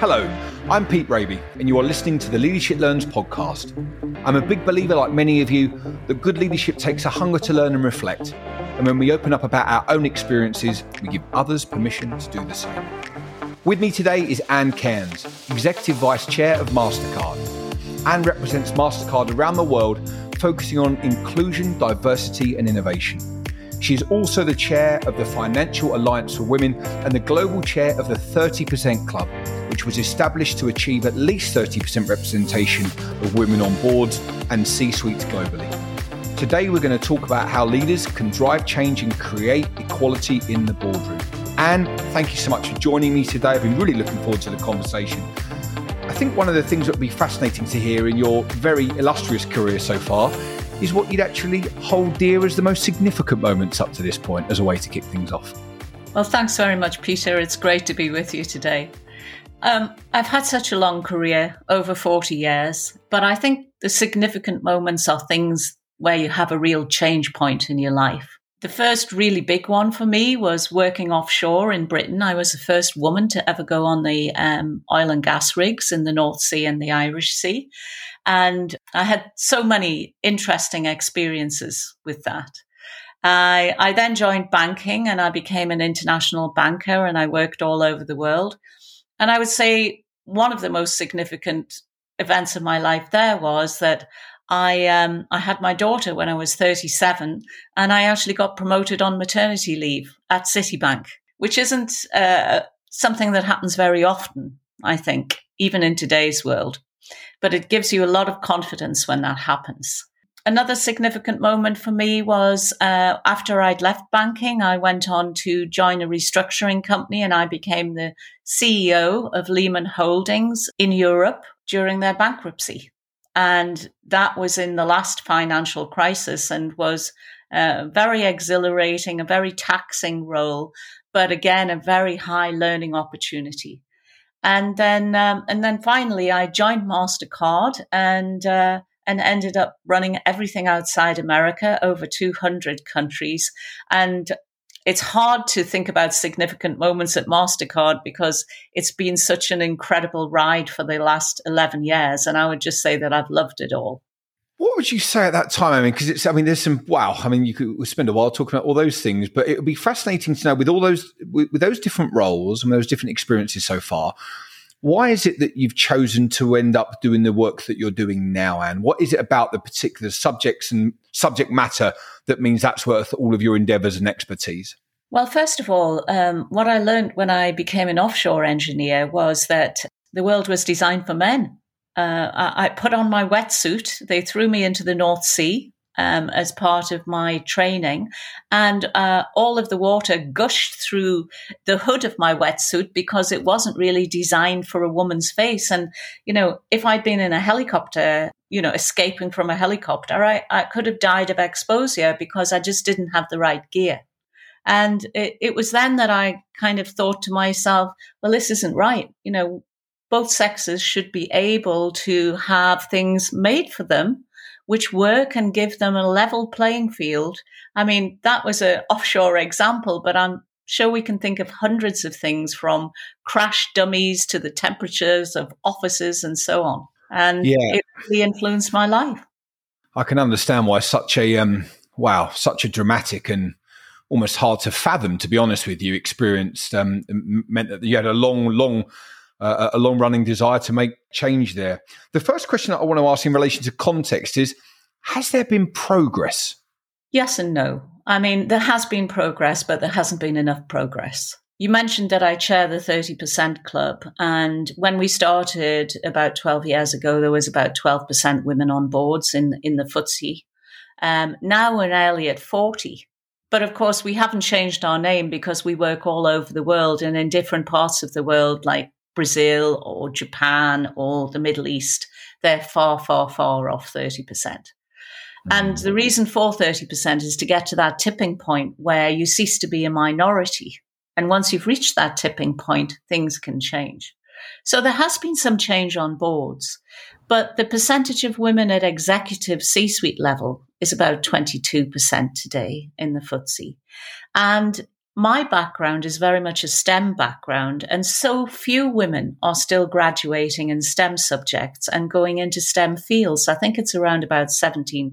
Hello, I'm Pete Rabey, and you are listening to the Leadership Learns podcast. I'm a big believer, like many of you, that good leadership takes a hunger to learn and reflect. And when we open up about our own experiences, we give others permission to do the same. With me today is Ann Cairns, Executive Vice Chair of MasterCard. Ann represents MasterCard around the world, focusing on inclusion, diversity, and innovation. She is also the chair of the Financial Alliance for Women and the global chair of the 30% Club, which was established to achieve at least 30% representation of women on boards and C suites globally. Today, we're going to talk about how leaders can drive change and create equality in the boardroom. Ann, thank you so much for joining me today. I've been really looking forward to the conversation. I think one of the things that would be fascinating to hear in your very illustrious career so far is what you'd actually hold dear as the most significant moments up to this point as a way to kick things off. Well, thanks very much, Peter. It's great to be with you today. Um, I've had such a long career, over 40 years, but I think the significant moments are things where you have a real change point in your life. The first really big one for me was working offshore in Britain. I was the first woman to ever go on the um, oil and gas rigs in the North Sea and the Irish Sea. And I had so many interesting experiences with that. I, I then joined banking and I became an international banker and I worked all over the world. And I would say one of the most significant events of my life there was that I um, I had my daughter when I was 37, and I actually got promoted on maternity leave at Citibank, which isn't uh, something that happens very often. I think, even in today's world but it gives you a lot of confidence when that happens. Another significant moment for me was uh, after I'd left banking, I went on to join a restructuring company and I became the CEO of Lehman Holdings in Europe during their bankruptcy. And that was in the last financial crisis and was uh, very exhilarating, a very taxing role, but again, a very high learning opportunity. And then, um, and then finally, I joined Mastercard and uh, and ended up running everything outside America, over 200 countries. And it's hard to think about significant moments at Mastercard because it's been such an incredible ride for the last 11 years. And I would just say that I've loved it all. What would you say at that time? I mean, because it's, I mean, there's some, wow. I mean, you could spend a while talking about all those things, but it would be fascinating to know with all those, with, with those different roles and those different experiences so far, why is it that you've chosen to end up doing the work that you're doing now, Ann? What is it about the particular subjects and subject matter that means that's worth all of your endeavors and expertise? Well, first of all, um, what I learned when I became an offshore engineer was that the world was designed for men. Uh, I, I put on my wetsuit. They threw me into the North Sea um, as part of my training, and uh, all of the water gushed through the hood of my wetsuit because it wasn't really designed for a woman's face. And you know, if I'd been in a helicopter, you know, escaping from a helicopter, I, I could have died of exposure because I just didn't have the right gear. And it, it was then that I kind of thought to myself, well, this isn't right. You know, both sexes should be able to have things made for them which work and give them a level playing field. I mean, that was an offshore example, but I'm sure we can think of hundreds of things from crash dummies to the temperatures of offices and so on. And yeah. it really influenced my life. I can understand why such a um, wow, such a dramatic and almost hard to fathom, to be honest with you, experienced um, meant that you had a long, long, uh, a long running desire to make change there. The first question that I want to ask in relation to context is Has there been progress? Yes and no. I mean, there has been progress, but there hasn't been enough progress. You mentioned that I chair the 30% club. And when we started about 12 years ago, there was about 12% women on boards in, in the FTSE. Um, now we're nearly at 40. But of course, we haven't changed our name because we work all over the world and in different parts of the world, like Brazil or Japan or the Middle East, they're far, far, far off 30%. And the mm. reason for 30% is to get to that tipping point where you cease to be a minority. And once you've reached that tipping point, things can change. So there has been some change on boards, but the percentage of women at executive C suite level is about 22% today in the FTSE. And my background is very much a STEM background, and so few women are still graduating in STEM subjects and going into STEM fields. I think it's around about 17%.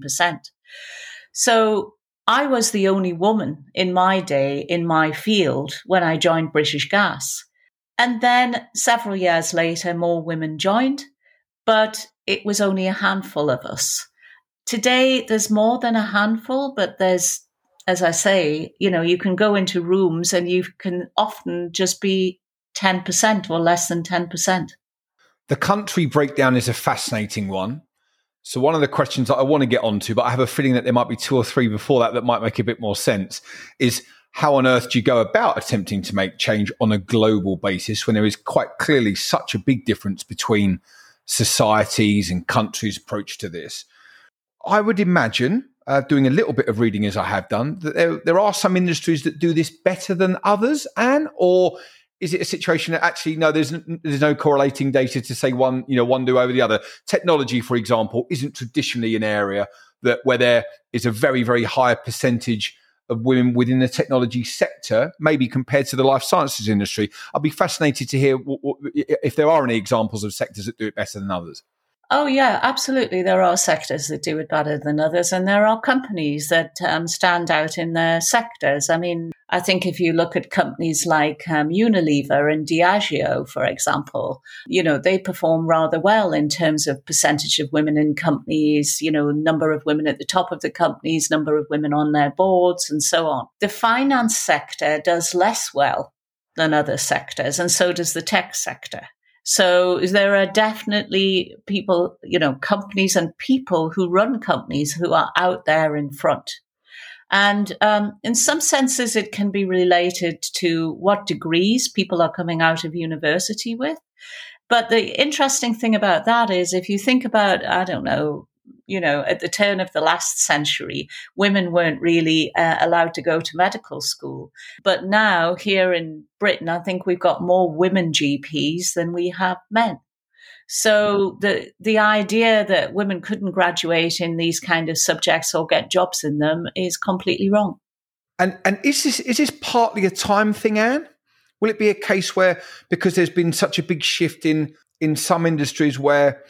So I was the only woman in my day in my field when I joined British Gas. And then several years later, more women joined, but it was only a handful of us. Today, there's more than a handful, but there's as I say, you know, you can go into rooms and you can often just be 10% or less than 10%. The country breakdown is a fascinating one. So, one of the questions that I want to get onto, but I have a feeling that there might be two or three before that that might make a bit more sense, is how on earth do you go about attempting to make change on a global basis when there is quite clearly such a big difference between societies and countries' approach to this? I would imagine uh, doing a little bit of reading as I have done, that there, there are some industries that do this better than others, and or is it a situation that actually no, there's there's no correlating data to say one you know one do over the other? Technology, for example, isn't traditionally an area that where there is a very very high percentage of women within the technology sector, maybe compared to the life sciences industry. I'd be fascinated to hear w- w- if there are any examples of sectors that do it better than others. Oh, yeah, absolutely. There are sectors that do it better than others, and there are companies that um, stand out in their sectors. I mean, I think if you look at companies like um, Unilever and Diageo, for example, you know, they perform rather well in terms of percentage of women in companies, you know, number of women at the top of the companies, number of women on their boards, and so on. The finance sector does less well than other sectors, and so does the tech sector. So there are definitely people, you know, companies and people who run companies who are out there in front. And um, in some senses, it can be related to what degrees people are coming out of university with. But the interesting thing about that is if you think about, I don't know, you know, at the turn of the last century, women weren't really uh, allowed to go to medical school. But now, here in Britain, I think we've got more women GPs than we have men. So the the idea that women couldn't graduate in these kind of subjects or get jobs in them is completely wrong. And and is this is this partly a time thing, Ann? Will it be a case where because there's been such a big shift in in some industries where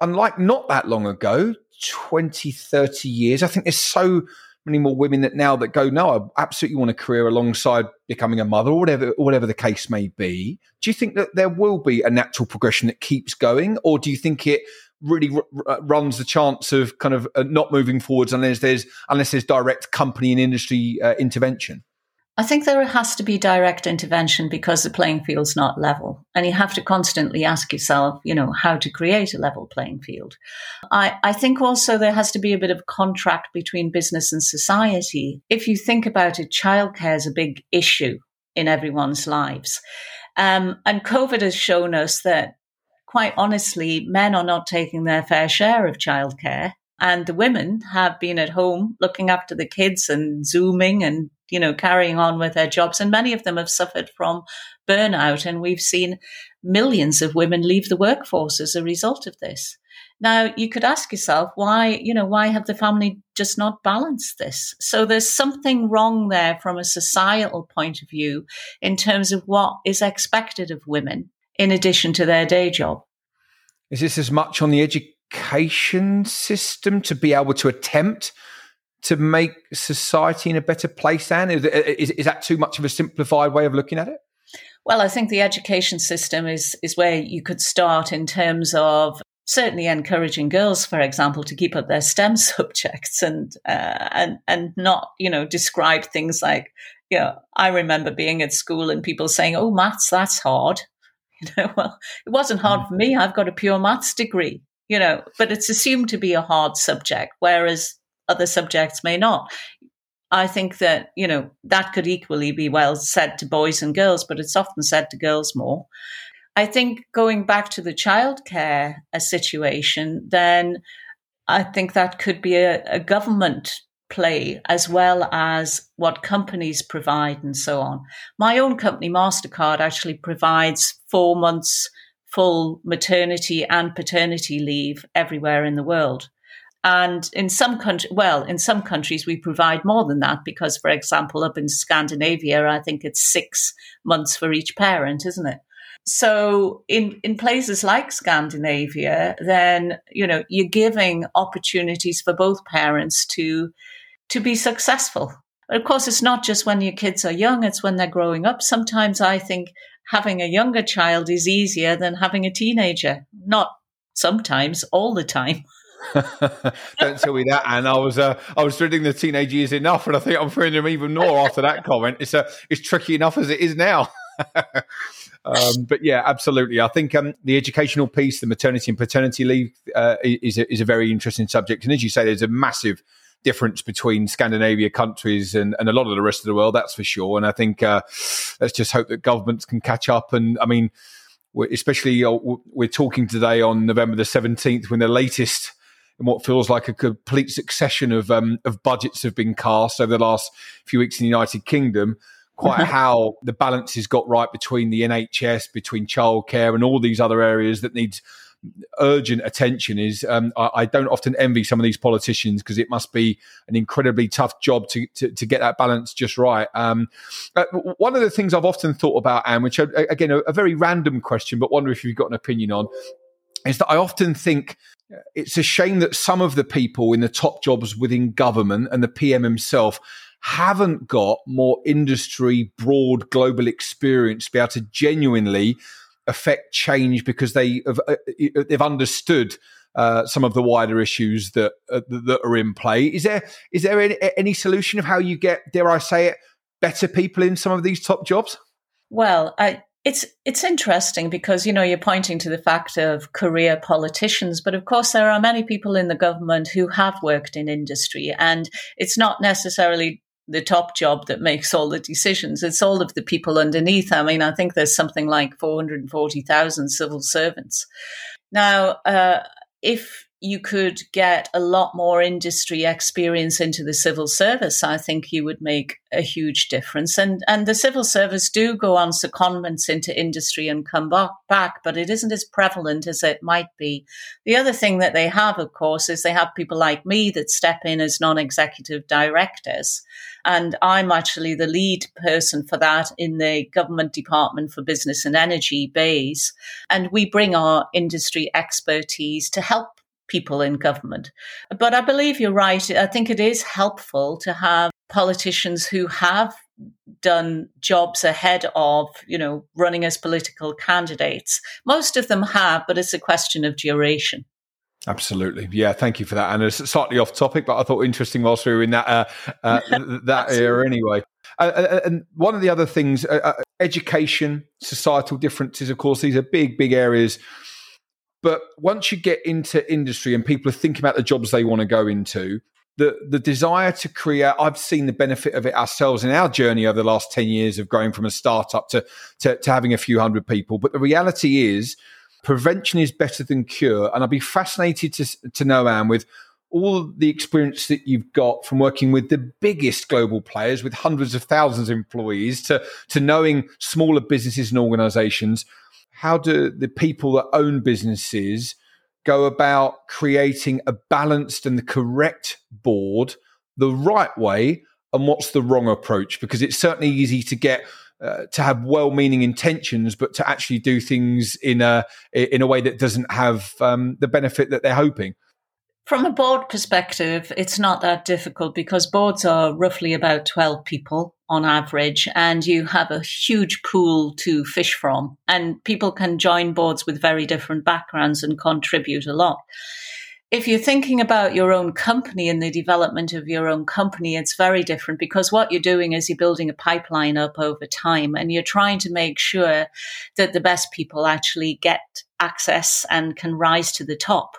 unlike not that long ago, 20, 30 years. I think there's so many more women that now that go, no, I absolutely want a career alongside becoming a mother or whatever, whatever the case may be. Do you think that there will be a natural progression that keeps going, or do you think it really r- r- runs the chance of kind of uh, not moving forwards unless there's unless there's direct company and industry uh, intervention? I think there has to be direct intervention because the playing field's not level. And you have to constantly ask yourself, you know, how to create a level playing field. I, I think also there has to be a bit of contract between business and society. If you think about it, childcare is a big issue in everyone's lives. Um, and COVID has shown us that, quite honestly, men are not taking their fair share of childcare. And the women have been at home looking after the kids and zooming and you know, carrying on with their jobs. And many of them have suffered from burnout. And we've seen millions of women leave the workforce as a result of this. Now, you could ask yourself, why, you know, why have the family just not balanced this? So there's something wrong there from a societal point of view in terms of what is expected of women in addition to their day job. Is this as much on the education system to be able to attempt to make society in a better place, Ann? Is, is, is, that too much of a simplified way of looking at it? Well, I think the education system is, is where you could start in terms of certainly encouraging girls, for example, to keep up their STEM subjects and, uh, and, and not, you know, describe things like, you know, I remember being at school and people saying, oh, maths, that's hard. You know, well, it wasn't hard for me. I've got a pure maths degree, you know, but it's assumed to be a hard subject. Whereas other subjects may not. I think that, you know, that could equally be well said to boys and girls, but it's often said to girls more. I think going back to the childcare uh, situation, then I think that could be a, a government play as well as what companies provide and so on. My own company, MasterCard, actually provides four months full maternity and paternity leave everywhere in the world. And in some countries, well, in some countries we provide more than that because, for example, up in Scandinavia, I think it's six months for each parent, isn't it? So in, in places like Scandinavia, then, you know, you're giving opportunities for both parents to, to be successful. Of course, it's not just when your kids are young, it's when they're growing up. Sometimes I think having a younger child is easier than having a teenager. Not sometimes, all the time. Don't tell me that, Anne. I was uh, I was dreading the teenage years enough, and I think I'm fearing them even more after that comment. It's uh, it's tricky enough as it is now. um, but yeah, absolutely. I think um, the educational piece, the maternity and paternity leave, uh, is a, is a very interesting subject. And as you say, there's a massive difference between Scandinavia countries and, and a lot of the rest of the world, that's for sure. And I think uh, let's just hope that governments can catch up. And I mean, we're, especially uh, we're talking today on November the 17th when the latest and what feels like a complete succession of um, of budgets have been cast over the last few weeks in the United Kingdom. Quite how the balance has got right between the NHS, between childcare, and all these other areas that needs urgent attention is um, I, I, don't often envy some of these politicians because it must be an incredibly tough job to, to, to get that balance just right. Um, uh, one of the things I've often thought about, Ann, which again, a, a very random question, but wonder if you've got an opinion on, is that I often think it's a shame that some of the people in the top jobs within government and the PM himself haven't got more industry, broad, global experience to be able to genuinely affect change because they have uh, uh, they've understood uh, some of the wider issues that uh, that are in play. Is there is there any, any, solution of how you get, dare I say it, better people in some of these top jobs? Well, I, it's it's interesting because you know you're pointing to the fact of career politicians, but of course there are many people in the government who have worked in industry, and it's not necessarily the top job that makes all the decisions. It's all of the people underneath. I mean, I think there's something like 440,000 civil servants. Now, uh, if you could get a lot more industry experience into the civil service, I think you would make a huge difference. And and the civil service do go on secondments into industry and come back, but it isn't as prevalent as it might be. The other thing that they have, of course, is they have people like me that step in as non-executive directors. And I'm actually the lead person for that in the Government Department for Business and Energy, BEIS. And we bring our industry expertise to help people in government. But I believe you're right. I think it is helpful to have politicians who have done jobs ahead of, you know, running as political candidates. Most of them have, but it's a question of duration. Absolutely, yeah. Thank you for that, and it's slightly off topic, but I thought interesting whilst we were in that uh, uh, that era anyway. Uh, uh, uh, and one of the other things, uh, education, societal differences. Of course, these are big, big areas but once you get into industry and people are thinking about the jobs they want to go into, the the desire to create i've seen the benefit of it ourselves in our journey over the last 10 years of going from a startup to, to, to having a few hundred people. But the reality is prevention is better than cure. And i'd be fascinated to, to know Ann with all the experience that you've got from working with the biggest global players with hundreds of thousands of employees to, to knowing smaller businesses and organizations how do the people that own businesses go about creating a balanced and the correct board the right way and what's the wrong approach? Because it's certainly easy to get uh, to have well-meaning intentions but to actually do things in a in a way that doesn't have um, the benefit that they're hoping. From a board perspective, it's not that difficult because boards are roughly about 12 people on average, and you have a huge pool to fish from. And people can join boards with very different backgrounds and contribute a lot. If you're thinking about your own company and the development of your own company, it's very different because what you're doing is you're building a pipeline up over time and you're trying to make sure that the best people actually get access and can rise to the top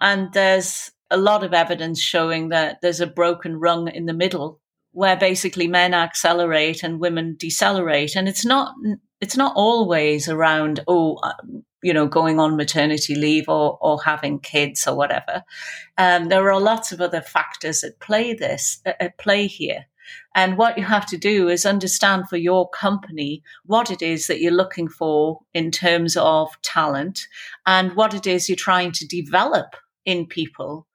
and there's a lot of evidence showing that there's a broken rung in the middle where basically men accelerate and women decelerate. And it's not, it's not always around, oh, uh, you know, going on maternity leave or, or having kids or whatever. Um, there are lots of other factors at play this, at play here. And what you have to do is understand for your company what it is that you're looking for in terms of talent and what it is you're trying to develop in people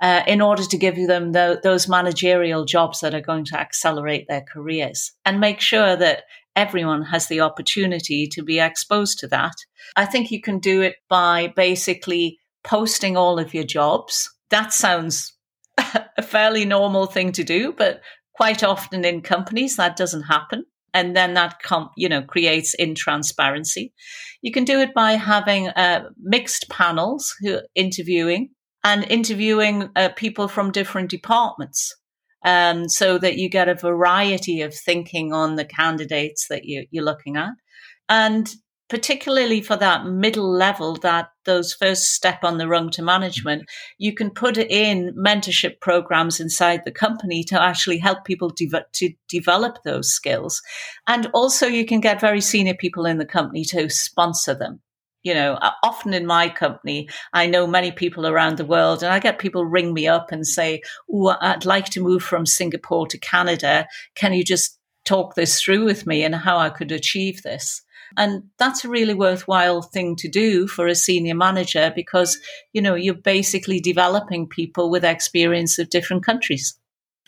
uh, in order to give them the, those managerial jobs that are going to accelerate their careers and make sure that everyone has the opportunity to be exposed to that. I think you can do it by basically posting all of your jobs. That sounds a fairly normal thing to do, but quite often in companies that doesn't happen. And then that com- you know creates intransparency. You can do it by having uh, mixed panels who interviewing and interviewing uh, people from different departments um, so that you get a variety of thinking on the candidates that you, you're looking at. And particularly for that middle level, that those first step on the rung to management, you can put in mentorship programs inside the company to actually help people de- to develop those skills. And also you can get very senior people in the company to sponsor them you know, often in my company, I know many people around the world, and I get people ring me up and say, Oh, I'd like to move from Singapore to Canada. Can you just talk this through with me and how I could achieve this? And that's a really worthwhile thing to do for a senior manager because, you know, you're basically developing people with experience of different countries.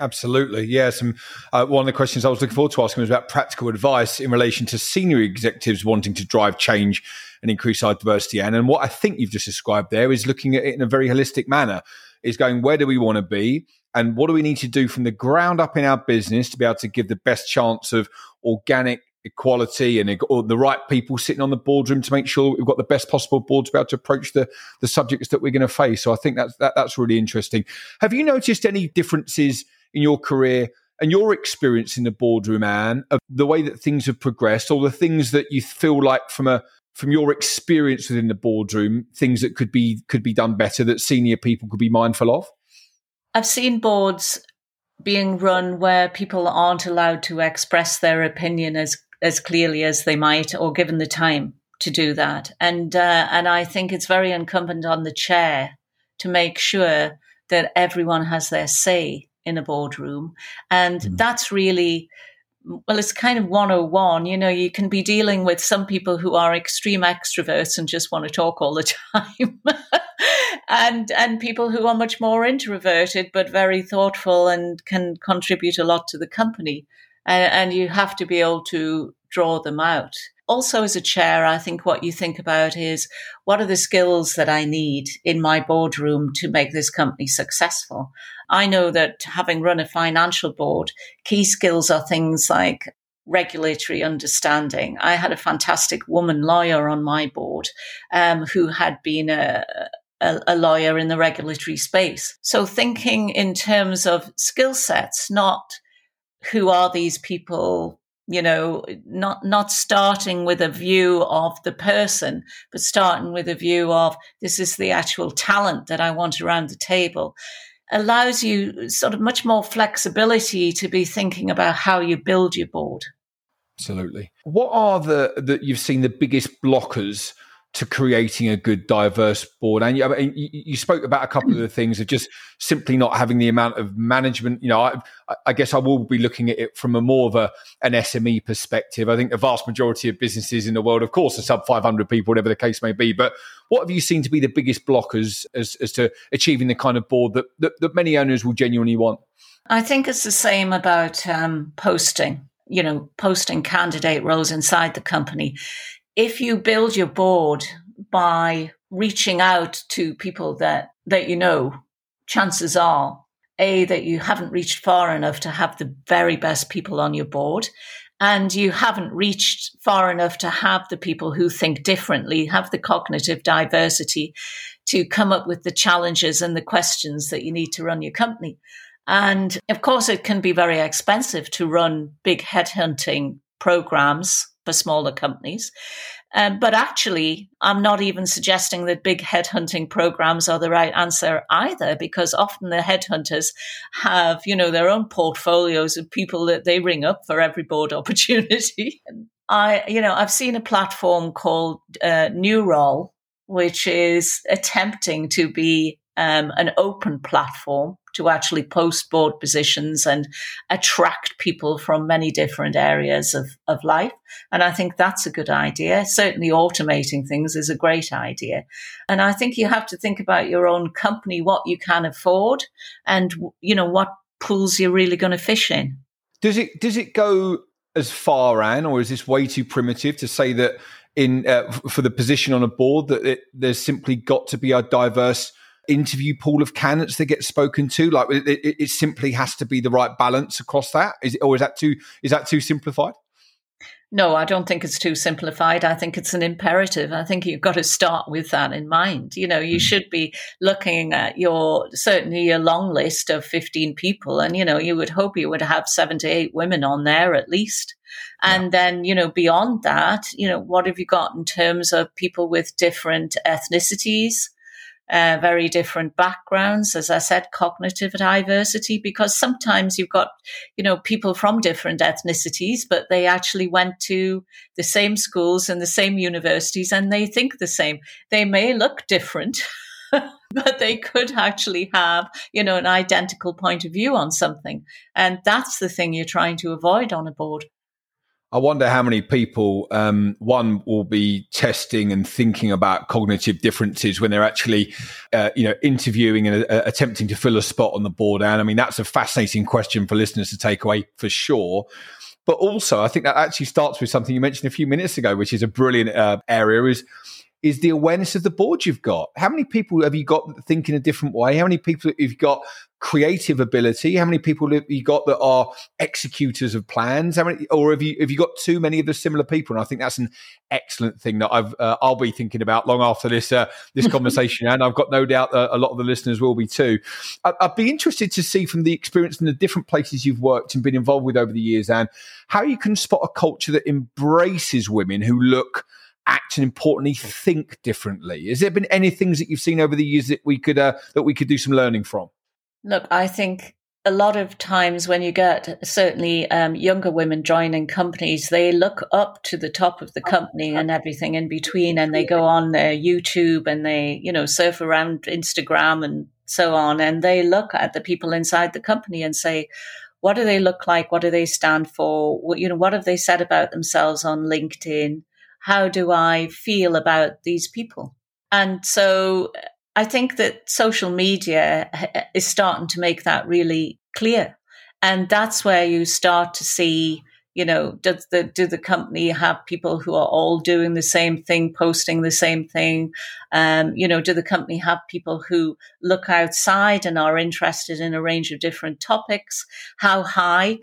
Absolutely. Yes. And uh, one of the questions I was looking forward to asking was about practical advice in relation to senior executives wanting to drive change and increase our diversity. And, and what I think you've just described there is looking at it in a very holistic manner, is going, where do we want to be? And what do we need to do from the ground up in our business to be able to give the best chance of organic equality and the right people sitting on the boardroom to make sure we've got the best possible board to be able to approach the, the subjects that we're going to face. So I think that's, that, that's really interesting. Have you noticed any differences – in your career and your experience in the boardroom, Ann, of the way that things have progressed, or the things that you feel like from a from your experience within the boardroom, things that could be could be done better that senior people could be mindful of? I've seen boards being run where people aren't allowed to express their opinion as as clearly as they might, or given the time to do that. And uh, and I think it's very incumbent on the chair to make sure that everyone has their say in a boardroom. And mm. that's really, well, it's kind of 101. You know, you can be dealing with some people who are extreme extroverts and just want to talk all the time. and and people who are much more introverted but very thoughtful and can contribute a lot to the company. And, and you have to be able to draw them out also as a chair, I think what you think about is what are the skills that I need in my boardroom to make this company successful? I know that having run a financial board, key skills are things like regulatory understanding. I had a fantastic woman lawyer on my board um, who had been a, a, a lawyer in the regulatory space. So thinking in terms of skill sets, not who are these people you know not not starting with a view of the person but starting with a view of this is the actual talent that i want around the table allows you sort of much more flexibility to be thinking about how you build your board. Absolutely. What are the that you've seen the biggest blockers to creating a good diverse board. And you, I mean, you, spoke about a couple of the things of just simply not having the amount of management. You know I, I, guess i will be looking at it from a more of a an sme perspective. I think the vast majority of businesses in the world of course are sub 500 people whatever the case may be but what have you seen to be the biggest blockers as, as to achieving the kind of board that, that, that many owners will genuinely want? I think it's the same about um, posting you know posting candidate roles inside the company if you build your board by reaching out to people that, that you know, chances are a that you haven't reached far enough to have the very best people on your board and you haven't reached far enough to have the people who think differently have the cognitive diversity to come up with the challenges and the questions that you need to run your company. And of course it can be very expensive to run big headhunting programs for smaller companies. Um, but actually, I'm not even suggesting that big headhunting programs are the right answer either, because often the headhunters have, you know, their own portfolios of people that they ring up for every board opportunity. I, you know, I've seen a platform called uh, New which is attempting to be um, an open platform to actually post board positions and attract people from many different areas of, of life. And I think that's a good idea. Certainly automating things is a great idea. And I think you have to think about your own company, what you can afford and, you know, what pools you're really going to fish in. Does it, does it go as far, Ann, or is this way too primitive to say that in uh, for the position on a board that it, there's simply got to be a diverse interview pool of candidates that get spoken to? Like it, it, it simply has to be the right balance across that. Is it, or is that too is that too simplified? No, I don't think it's too simplified. I think it's an imperative. I think you've got to start with that in mind. You know, you mm. should be looking at your certainly a long list of 15 people, and you know, you would hope you would have seven to eight women on there at least. And yeah. then, you know, beyond that, you know, what have you got in terms of people with different ethnicities? Uh, very different backgrounds. As I said, cognitive diversity, because sometimes you've got, you know, people from different ethnicities, but they actually went to the same schools and the same universities and they think the same. They may look different. but they could actually have, you know, an identical point of view on something. And that's the thing you're trying to avoid on a board. I wonder how many people, um, one, will be testing and thinking about cognitive differences when they're actually, uh, you know, interviewing and uh, attempting to fill a spot on the board. And I mean, that's a fascinating question for listeners to take away for sure. But also, I think that actually starts with something you mentioned a few minutes ago, which is a brilliant uh, area is is the awareness of the board you've got. How many people have you got thinking a different way? How many people have you got creative ability? How many people have you got that are executors of plans? How many, or have you have you got too many of the similar people? And I think that's an excellent thing that I've uh, I'll be thinking about long after this uh, this conversation, and I've got no doubt that a lot of the listeners will be too. I, would be interested to see from the experience in the different places you've worked and been involved with over the years, and how you can spot a culture that embraces women who look act and importantly think differently. Has there been any things that you've seen over the years that we could uh, that we could do some learning from? Look, I think a lot of times when you get certainly um, younger women joining companies, they look up to the top of the company and everything in between, and they go on their YouTube and they, you know, surf around Instagram and so on, and they look at the people inside the company and say, what do they look like? What do they stand for? What, you know, what have they said about themselves on LinkedIn? How do I feel about these people? And so I think that social media eh, eh, is starting to make that really clear. And that's where you start to see, you know, does the, do the company have people who are all doing the same thing, posting the same thing? Um, you know, do the company have people who look outside and are interested in a range of different topics? How high,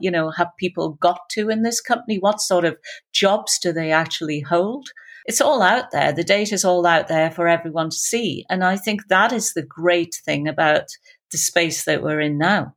you know, have people got to in this company? What sort of jobs do they actually hold? it's all out there. The data is all out there for everyone to see. And I think that is the great thing about the space that we're in now.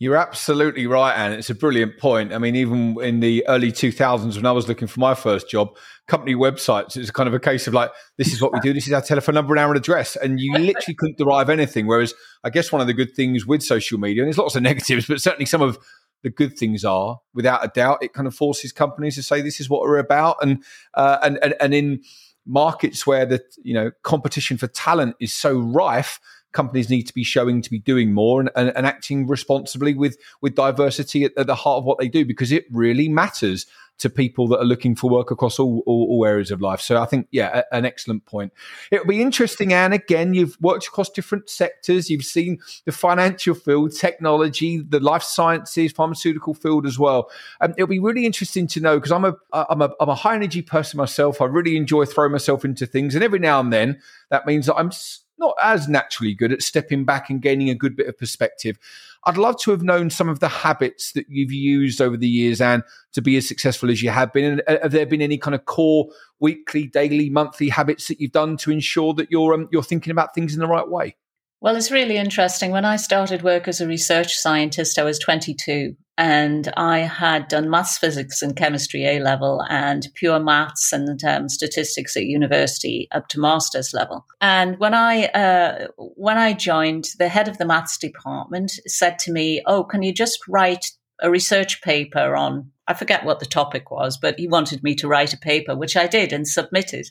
You're absolutely right, Ann. It's a brilliant point. I mean, even in the early 2000s, when I was looking for my first job, company websites, it's kind of a case of like, this is what we do, this is our telephone number and our address. And you literally couldn't derive anything. Whereas I guess one of the good things with social media, and there's lots of negatives, but certainly some of the good things are, without a doubt, it kind of forces companies to say this is what we're about, and uh, and, and and in markets where the you know competition for talent is so rife, companies need to be showing to be doing more and, and, and acting responsibly with with diversity at, at, the heart of what they do because it really matters to people that are looking for work across all, all, all areas of life. So I think, yeah, a, an excellent point. It'll be interesting, Ann. Again, you've worked across different sectors. You've seen the financial field, technology, the life sciences, pharmaceutical field as well. Um, it'll be really interesting to know because I'm a I'm a I'm a high energy person myself. I really enjoy throwing myself into things, and every now and then that means that I'm not as naturally good at stepping back and gaining a good bit of perspective. I'd love to have known some of the habits that you've used over the years, and to be as successful as you have been. And uh, have there been any kind of core weekly, daily, monthly habits that you've done to ensure that you're um, you're thinking about things in the right way? Well, it's really interesting. When I started work as a research scientist, I was 22 and I had done maths, physics, and chemistry A level and pure maths and um, statistics at university up to master's level. And when I uh, when I joined, the head of the maths department said to me, "Oh, can you just write a research paper on?" I forget what the topic was, but he wanted me to write a paper, which I did and submitted.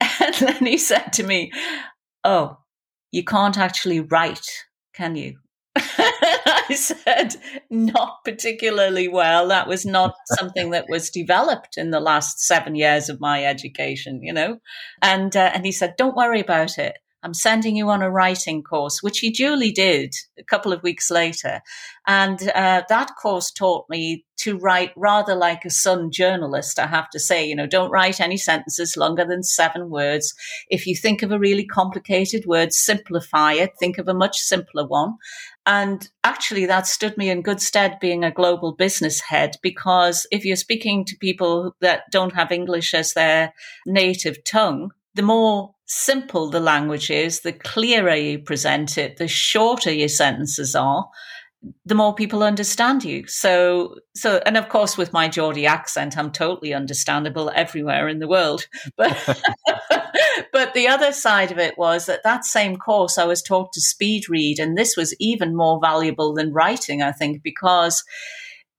And then he said to me, "Oh." you can't actually write can you? I said, not particularly well. That was not something that was developed in the last seven years of my education, you know? And, uh, and he said, don't worry about it. I'm sending you on a writing course, which he duly did a couple of weeks later. And uh, that course taught me to write rather like a Sun journalist, I have to say. You know, don't write any sentences longer than seven words. If you think of a really complicated word, simplify it. Think of a much simpler one. And actually, that stood me in good stead being a global business head because if you're speaking to people that don't have English as their native tongue, the more simple the language is, the clearer you present it, the shorter your sentences are, the more people understand you. So, so, and of course, with my Geordie accent, I'm totally understandable everywhere in the world. But, but the other side of it was that that same course, I was taught to speed read, and this was even more valuable than writing, I think, because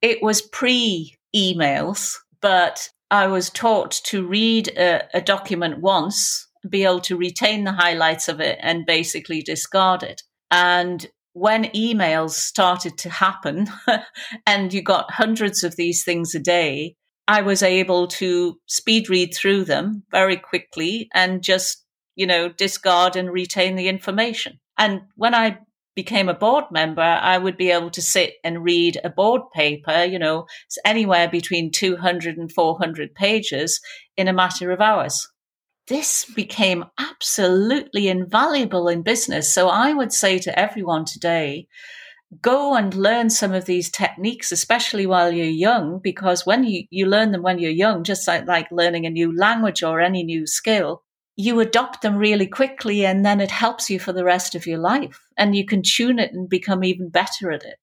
it was pre emails, but I was taught to read a, a document once, be able to retain the highlights of it, and basically discard it. And when emails started to happen and you got hundreds of these things a day, I was able to speed read through them very quickly and just, you know, discard and retain the information. And when I became a board member, I would be able to sit and read a board paper, you know, anywhere between 200 and 400 pages in a matter of hours. This became absolutely invaluable in business. So I would say to everyone today, go and learn some of these techniques, especially while you're young, because when you, you learn them when you're young, just like, like learning a new language or any new skill, you adopt them really quickly and then it helps you for the rest of your life and you can tune it and become even better at it.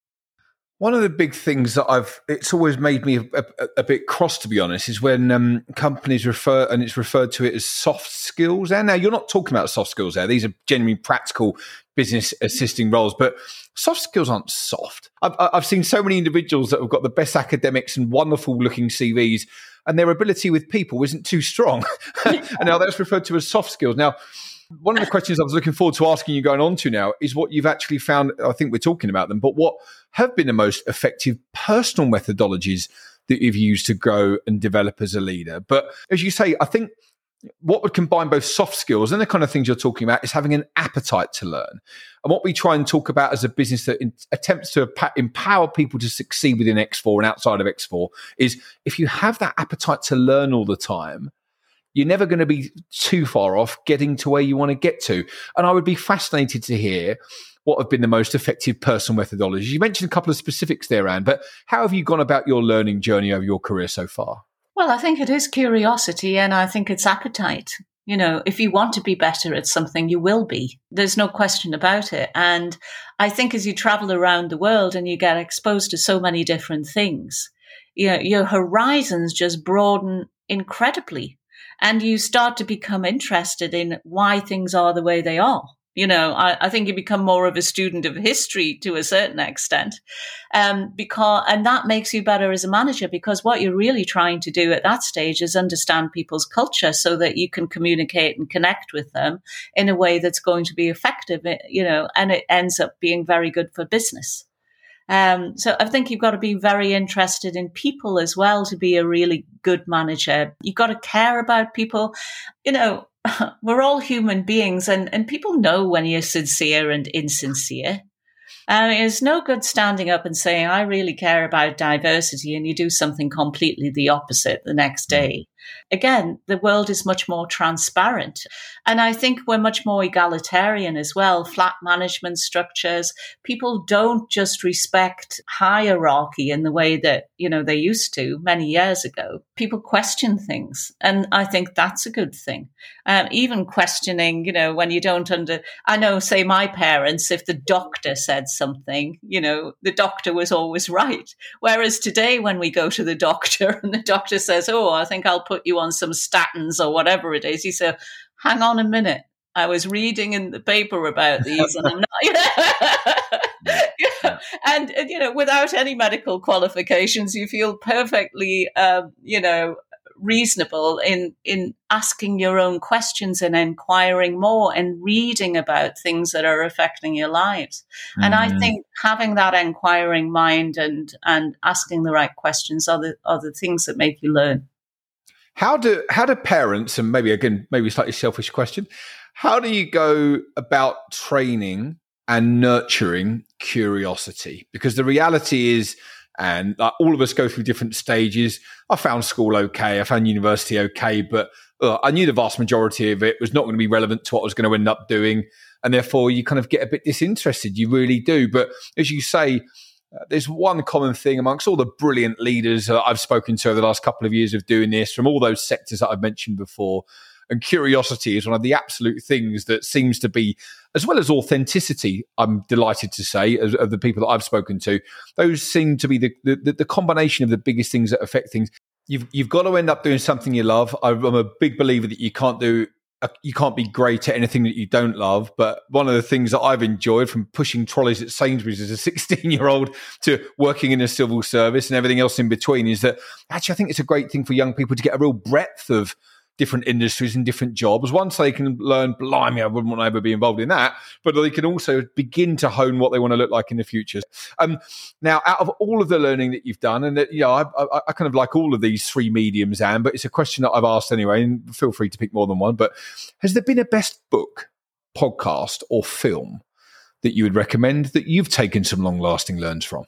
One of the big things that I've, it's always made me a, a, a bit cross, to be honest, is when um, companies refer, and it's referred to it as soft skills. And now you're not talking about soft skills there. These are genuinely practical business assisting roles, but soft skills aren't soft. I've, I've seen so many individuals that have got the best academics and wonderful looking CVs and their ability with people isn't too strong. and now that's referred to as soft skills. Now, one of the questions I was looking forward to asking you going on to now is what you've actually found. I think we're talking about them, but what have been the most effective personal methodologies that you've used to grow and develop as a leader? But as you say, I think what would combine both soft skills and the kind of things you're talking about is having an appetite to learn. And what we try and talk about as a business that in, attempts to empower people to succeed within X4 and outside of X4 is if you have that appetite to learn all the time, you're never going to be too far off getting to where you want to get to. And I would be fascinated to hear what have been the most effective personal methodologies. You mentioned a couple of specifics there, Ann, but how have you gone about your learning journey over your career so far? Well, I think it is curiosity and I think it's appetite. You know, if you want to be better at something, you will be. There's no question about it. And I think as you travel around the world and you get exposed to so many different things, you know, your horizons just broaden incredibly and you start to become interested in why things are the way they are. You know, I, I, think you become more of a student of history to a certain extent, um, because and that makes you better as a manager because what you're really trying to do at that stage is understand people's culture so that you can communicate and connect with them in a way that's going to be effective. Eh, you know, and it ends up being very good for business. Um, so I think you've got to be very interested in people as well to be a really good manager. You've got to care about people. You know, we're all human beings and, and people know when you're sincere and insincere. Um, it's no good standing up and saying, I really care about diversity, and you do something completely the opposite the next mm. day. Again, the world is much more transparent. And I think we're much more egalitarian as well, flat management structures. People don't just respect hierarchy in the way that, you know, they used to many years ago. People question things. And I think that's a good thing. Um, even questioning, you know, when you don't under, I know, say my parents, if the doctor said something, you know, the doctor was always right. Whereas today, when we go to the doctor and the doctor says, oh, I think I'll put you on some statins or whatever it is. He said, hang on a minute. I was reading in the paper about these and I'm not, you know, yeah. and, and, you know, without any medical qualifications, you feel perfectly, um, you know, reasonable in in asking your own questions and inquiring more and reading about things that are affecting your lives. Mm-hmm. And I mm. think having that inquiring mind and and asking the right questions are the are the things that make you learn. How do how do parents and maybe again maybe slightly selfish question, how do you go about training and nurturing curiosity? Because the reality is and like, all of us go through different stages. I found school okay, I found university okay, but uh, I knew the vast majority of it was not going to be relevant to what I was going to end up doing, and therefore you kind of get a bit disinterested. You really do. But as you say, uh, there's one common thing amongst all the brilliant leaders uh, I've spoken to over the last couple of years of doing this from all those sectors that I've mentioned before. And curiosity is one of the absolute things that seems to be, as well as authenticity, I'm delighted to say, as, of the people that I've spoken to, those seem to be the, the, the combination of the biggest things that affect things. You've, you've got to end up doing something you love. I'm a big believer that you can't do you can't be great at anything that you don't love. But one of the things that I've enjoyed from pushing trolleys at Sainsbury's as a 16 year old to working in a civil service and everything else in between is that actually I think it's a great thing for young people to get a real breadth of different industries and different jobs. Once they can learn, blimey, I wouldn't want to ever be involved in that, but they can also begin to hone what they want to look like in the future. Um, now, out of all of the learning that you've done, and that, you know, I, I, I, kind of like all of these three mediums, Ann, but it's a question that I've asked anyway, and feel free to pick more than one. But has there been a best book, podcast, or film that you would recommend that you've taken some long lasting learns from?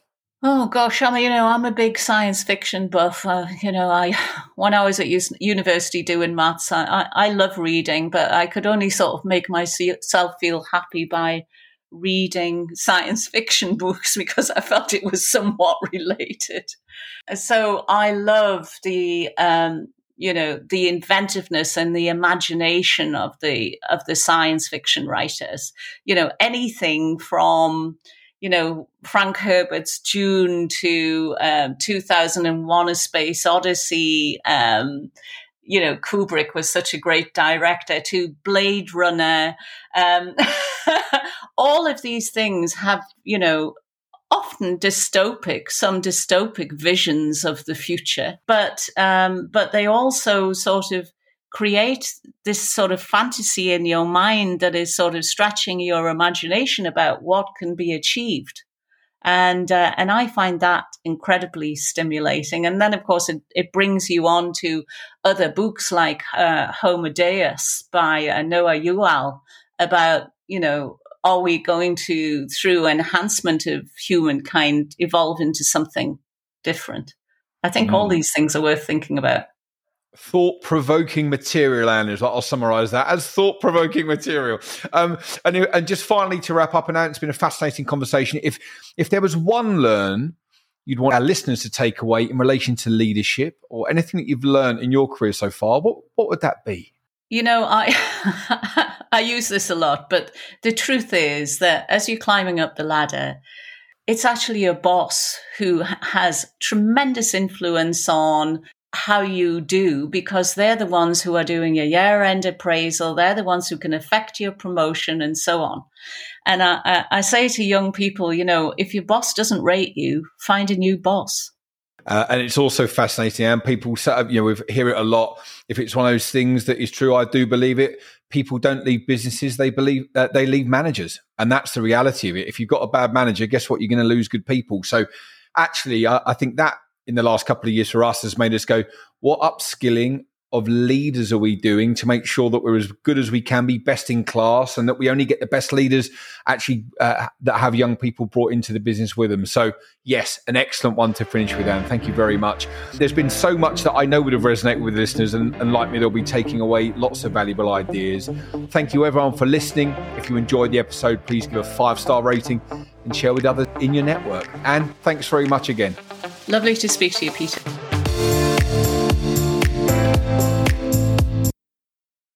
Oh gosh, I mean, you know, I'm a big science fiction buff. Uh, you know, I when I was at university doing maths, I, I love reading, but I could only sort of make myself feel happy by reading science fiction books because I felt it was somewhat related. So I love the um, you know the inventiveness and the imagination of the of the science fiction writers. You know, anything from you know, Frank Herbert's Dune to um, 2001 A Space Odyssey. Um, you know, Kubrick was such a great director to Blade Runner. Um, all of these things have, you know, often dystopic, some dystopic visions of the future, but um, but they also sort of create this sort of fantasy in your mind that is sort of stretching your imagination about what can be achieved. And, uh, and I find that incredibly stimulating. And then, of course, it, it brings you on to other books like uh, Homo Deus by uh, Noah Yuval about, you know, are we going to, through enhancement of humankind, evolve into something different? I think mm. all these things are worth thinking about thought provoking material, Ann, I'll summarize that as thought provoking material. Um, and, and just finally to wrap up, and it's been a fascinating conversation. If, if there was one learn you'd want our listeners to take away in relation to leadership or anything that you've learned in your career so far, what, what would that be? You know, I I use this a lot, but the truth is that as you're climbing up the ladder, it's actually your boss who has tremendous influence on how you do because they're the ones who are doing your year end appraisal. They're the ones who can affect your promotion and so on. And I, I, say to young people, you know, if your boss doesn't rate you, find a new boss. Uh, and it's also fascinating, and people set up, you know, we hear it a lot. If it's one of those things that is true, I do believe it. People don't leave businesses; they believe that they leave managers, and that's the reality of it. If you've got a bad manager, guess what? You're going to lose good people. So, actually, I, I think that in the last couple of years for us has made us go, what upskilling of leaders are we doing to make sure that we're as good as we can be, best in class, and that we only get the best leaders actually uh, that have young people brought into the business with them? So, yes, an excellent one to finish with, Ann. Thank you very much. There's been so much that I know would have resonated with listeners, and, and like me, they'll be taking away lots of valuable ideas. Thank you, everyone, for listening. If you enjoyed the episode, please give a five star rating and share with others in your network. And thanks very much again. Lovely to speak to you, Peter.